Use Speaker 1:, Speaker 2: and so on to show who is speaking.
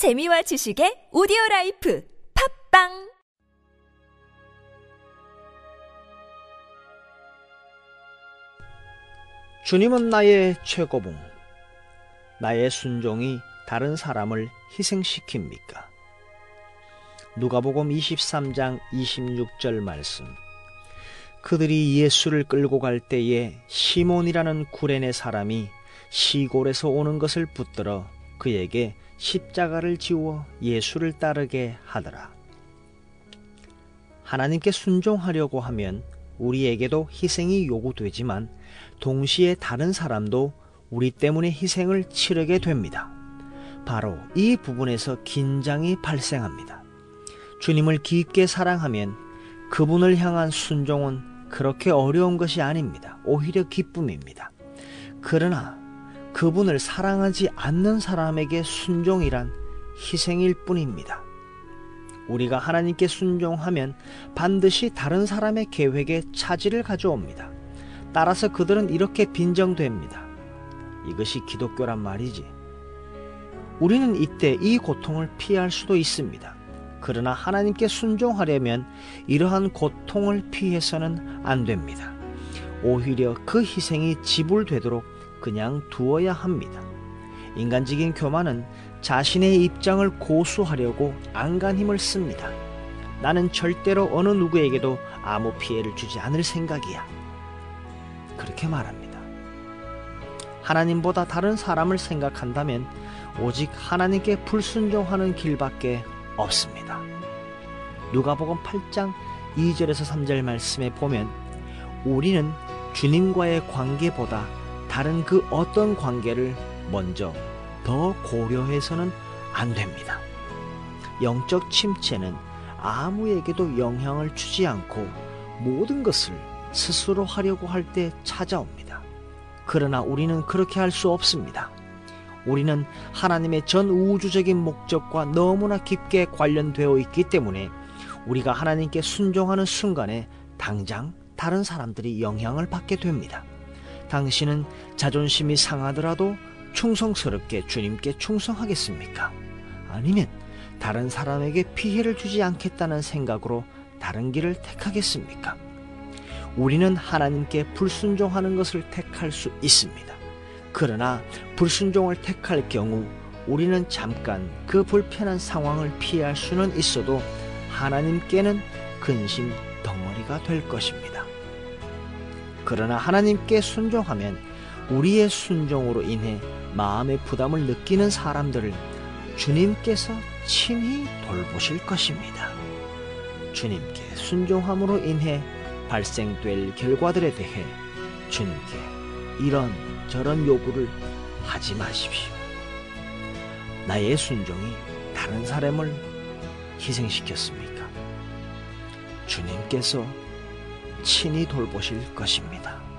Speaker 1: 재미와 지식의 오디오 라이프 팟빵
Speaker 2: 주님은 나의 최고봉. 나의 순종이 다른 사람을 희생시킵니까? 누가복음 23장 26절 말씀. 그들이 예수를 끌고 갈 때에 시몬이라는 구레네 사람이 시골에서 오는 것을 붙들어 그에게 십자가를 지워 예수를 따르게 하더라. 하나님께 순종하려고 하면 우리에게도 희생이 요구되지만 동시에 다른 사람도 우리 때문에 희생을 치르게 됩니다. 바로 이 부분에서 긴장이 발생합니다. 주님을 깊게 사랑하면 그분을 향한 순종은 그렇게 어려운 것이 아닙니다. 오히려 기쁨입니다. 그러나 그분을 사랑하지 않는 사람에게 순종이란 희생일 뿐입니다. 우리가 하나님께 순종하면 반드시 다른 사람의 계획에 차질을 가져옵니다. 따라서 그들은 이렇게 빈정됩니다. 이것이 기독교란 말이지. 우리는 이때 이 고통을 피할 수도 있습니다. 그러나 하나님께 순종하려면 이러한 고통을 피해서는 안 됩니다. 오히려 그 희생이 지불되도록 그냥 두어야 합니다. 인간적인 교만은 자신의 입장을 고수하려고 안간 힘을 씁니다. 나는 절대로 어느 누구에게도 아무 피해를 주지 않을 생각이야. 그렇게 말합니다. 하나님보다 다른 사람을 생각한다면 오직 하나님께 불순종하는 길밖에 없습니다. 누가복음 8장 2절에서 3절 말씀에 보면 우리는 주님과의 관계보다 다른 그 어떤 관계를 먼저 더 고려해서는 안 됩니다. 영적 침체는 아무에게도 영향을 주지 않고 모든 것을 스스로 하려고 할 때 찾아옵니다. 그러나 우리는 그렇게 할 수 없습니다. 우리는 하나님의 전 우주적인 목적과 너무나 깊게 관련되어 있기 때문에 우리가 하나님께 순종하는 순간에 당장 다른 사람들이 영향을 받게 됩니다. 당신은 자존심이 상하더라도 충성스럽게 주님께 충성하겠습니까? 아니면 다른 사람에게 피해를 주지 않겠다는 생각으로 다른 길을 택하겠습니까? 우리는 하나님께 불순종하는 것을 택할 수 있습니다. 그러나 불순종을 택할 경우 우리는 잠깐 그 불편한 상황을 피할 수는 있어도 하나님께는 근심 덩어리가 될 것입니다. 그러나 하나님께 순종하면 우리의 순종으로 인해 마음의 부담을 느끼는 사람들을 주님께서 친히 돌보실 것입니다. 주님께 순종함으로 인해 발생될 결과들에 대해 주님께 이런 저런 요구를 하지 마십시오. 나의 순종이 다른 사람을 희생시켰습니까? 주님께서 친히 돌보실 것입니다.